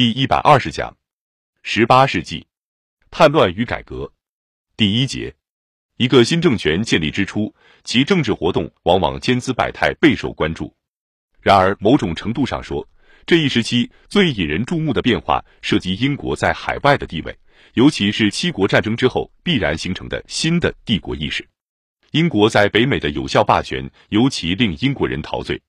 第一百二十讲，十八世纪叛乱与改革。第一节，一个新政权建立之初，其政治活动往往千姿百态，备受关注。然而，某种程度上说，这一时期最引人注目的变化涉及英国在海外的地位，尤其是七国战争之后必然形成的新的帝国意识。英国在北美的有效霸权，尤其令英国人陶醉。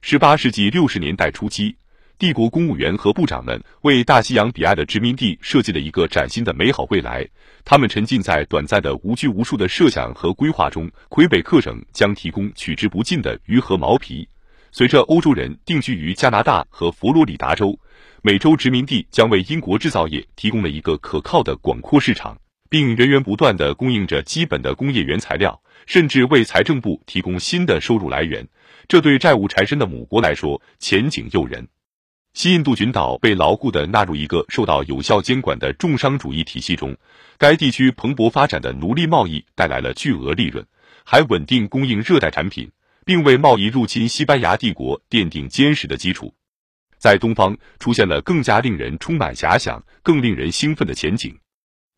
十八世纪六十年代初期。帝国公务员和部长们为大西洋彼岸的殖民地设计了一个崭新的美好未来。他们沉浸在短暂的无拘无束的设想和规划中。魁北克省将提供取之不尽的鱼和毛皮。随着欧洲人定居于加拿大和佛罗里达州，美洲殖民地将为英国制造业提供了一个可靠的广阔市场，并源源不断地供应着基本的工业原材料，甚至为财政部提供新的收入来源。这对债务缠身的母国来说，前景诱人。西印度群岛被牢固地纳入一个受到有效监管的重商主义体系中，该地区蓬勃发展的奴隶贸易带来了巨额利润，还稳定供应热带产品，并为贸易入侵西班牙帝国奠定坚实的基础。在东方出现了更加令人充满遐想、更令人兴奋的前景。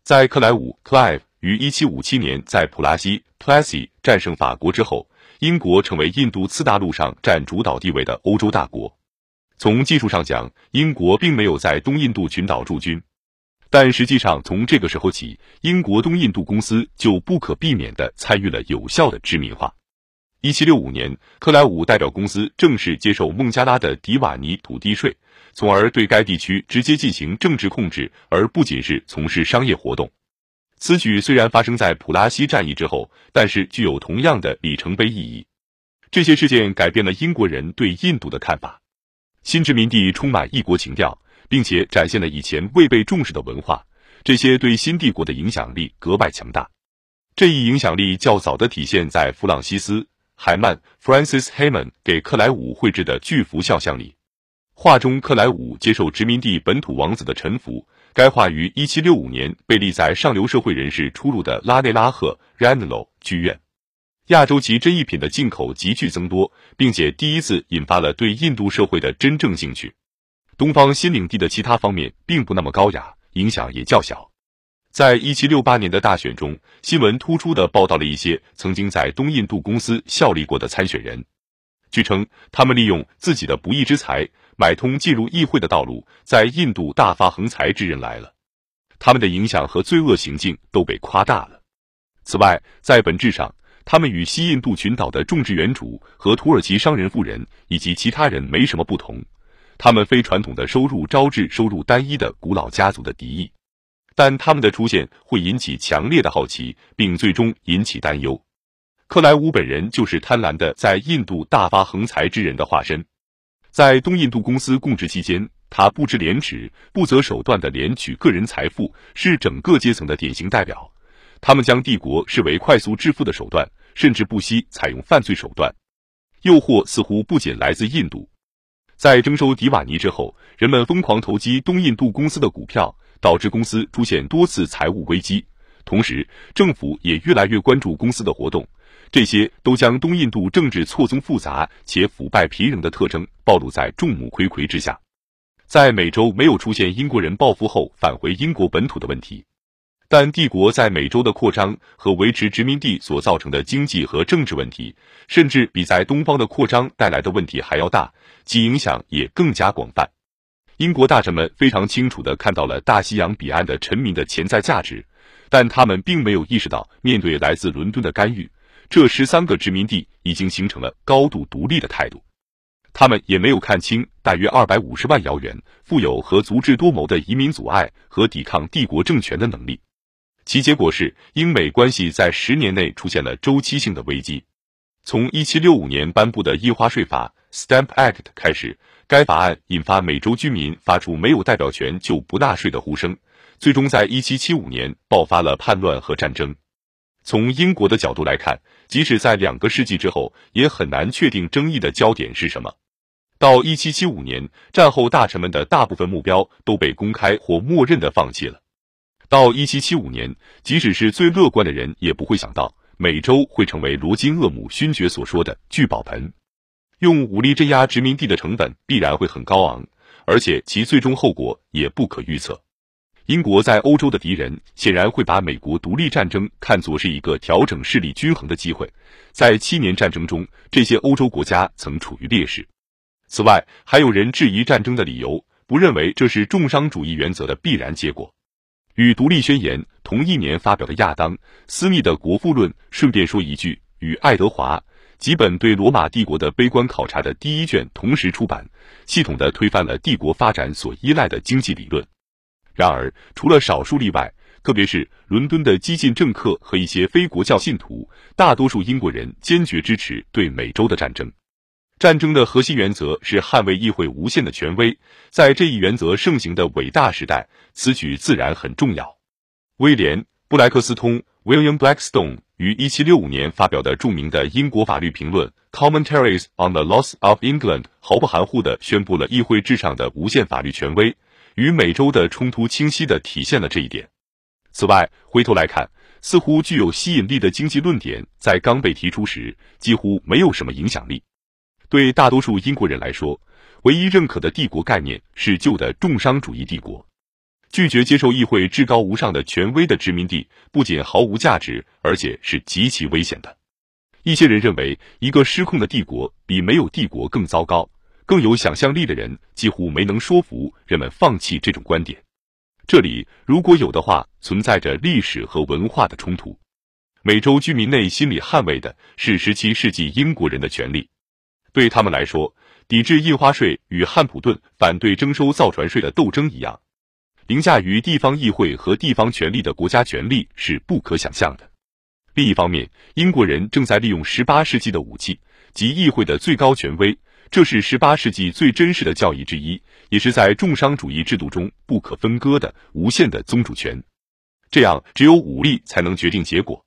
在克莱伍 （Clive） 于1757年在普拉西 （Plassey） 战胜法国之后，英国成为印度次大陆上占主导地位的欧洲大国。从技术上讲，英国并没有在东印度群岛驻军，但实际上从这个时候起，英国东印度公司就不可避免地参与了有效的殖民化。一七六五年，克莱伍代表公司正式接受孟加拉的迪瓦尼土地税，从而对该地区直接进行政治控制，而不仅是从事商业活动。此举虽然发生在普拉西战役之后，但是具有同样的里程碑意义。这些事件改变了英国人对印度的看法。新殖民地充满异国情调，并且展现了以前未被重视的文化，这些对新帝国的影响力格外强大。这一影响力较早的体现在弗朗西斯·海曼 （Francis Hayman） 给克莱伍绘制的巨幅肖像里。画中克莱伍接受殖民地本土王子的臣服。该画于1765年被立在上流社会人士出入的拉内拉赫 （Ranelagh） 剧院。亚洲级珍异品的进口急剧增多，并且第一次引发了对印度社会的真正兴趣。东方新领地的其他方面并不那么高雅，影响也较小。在一七六八年的大选中，新闻突出的报道了一些曾经在东印度公司效力过的参选人。据称，他们利用自己的不义之财，买通进入议会的道路，在印度大发横财之人来了。他们的影响和罪恶行径都被夸大了。此外，在本质上，他们与西印度群岛的种植园主和土耳其商人富人以及其他人没什么不同，他们非传统的收入招致收入单一的古老家族的敌意，但他们的出现会引起强烈的好奇，并最终引起担忧。克莱伍本人就是贪婪的在印度大发横财之人的化身，在东印度公司供职期间，他不知廉耻、不择手段的敛取个人财富，是整个阶层的典型代表。他们将帝国视为快速致富的手段。甚至不惜采用犯罪手段，诱惑似乎不仅来自印度。在征收迪瓦尼之后，人们疯狂投机东印度公司的股票，导致公司出现多次财务危机。同时，政府也越来越关注公司的活动，这些都将东印度政治错综复杂且腐败疲人的特征暴露在众目睽睽之下。在美洲没有出现英国人报复后返回英国本土的问题。但帝国在美洲的扩张和维持殖民地所造成的经济和政治问题，甚至比在东方的扩张带来的问题还要大，其影响也更加广泛。英国大臣们非常清楚地看到了大西洋彼岸的臣民的潜在价值，但他们并没有意识到，面对来自伦敦的干预，这十三个殖民地已经形成了高度独立的态度。他们也没有看清大约二百五十万遥远、富有和足智多谋的移民阻碍和抵抗帝国政权的能力。其结果是，英美关系在十年内出现了周期性的危机。从一七六五年颁布的印花税法 （Stamp Act） 开始，该法案引发美洲居民发出没有代表权就不纳税的呼声，最终在一七七五年爆发了叛乱和战争。从英国的角度来看，即使在两个世纪之后，也很难确定争议的焦点是什么。到一七七五年，战后大臣们的大部分目标都被公开或默认的放弃了。到一七七五年，即使是最乐观的人也不会想到，美洲会成为罗金厄姆勋爵所说的聚宝盆。用武力镇压殖民地的成本必然会很高昂，而且其最终后果也不可预测。英国在欧洲的敌人显然会把美国独立战争看作是一个调整势力均衡的机会。在七年战争中，这些欧洲国家曾处于劣势。此外，还有人质疑战争的理由，不认为这是重商主义原则的必然结果。与《独立宣言》同一年发表的亚当·斯密的《国富论》，顺便说一句，与爱德华·吉本对罗马帝国的悲观考察的第一卷同时出版，系统的推翻了帝国发展所依赖的经济理论。然而，除了少数例外，特别是伦敦的激进政客和一些非国教信徒，大多数英国人坚决支持对美洲的战争。战争的核心原则是捍卫议会无限的权威。在这一原则盛行的伟大时代，此举自然很重要。威廉·布莱克斯通 （William Blackstone） 于1765年发表的著名的英国法律评论《Commentaries on the Laws of England》毫不含糊地宣布了议会至上的无限法律权威。与美洲的冲突清晰地体现了这一点。此外，回头来看，似乎具有吸引力的经济论点在刚被提出时几乎没有什么影响力。对大多数英国人来说，唯一认可的帝国概念是旧的重商主义帝国。拒绝接受议会至高无上的权威的殖民地不仅毫无价值，而且是极其危险的。一些人认为，一个失控的帝国比没有帝国更糟糕。更有想象力的人几乎没能说服人们放弃这种观点。这里如果有的话，存在着历史和文化的冲突。美洲居民内心里捍卫的是十七世纪英国人的权利，对他们来说，抵制印花税与汉普顿反对征收造船税的斗争一样，凌驾于地方议会和地方权力的国家权力是不可想象的。另一方面，英国人正在利用十八世纪的武器及议会的最高权威。这是十八世纪最真实的教义之一，也是在重商主义制度中不可分割的无限的宗主权。这样，只有武力才能决定结果。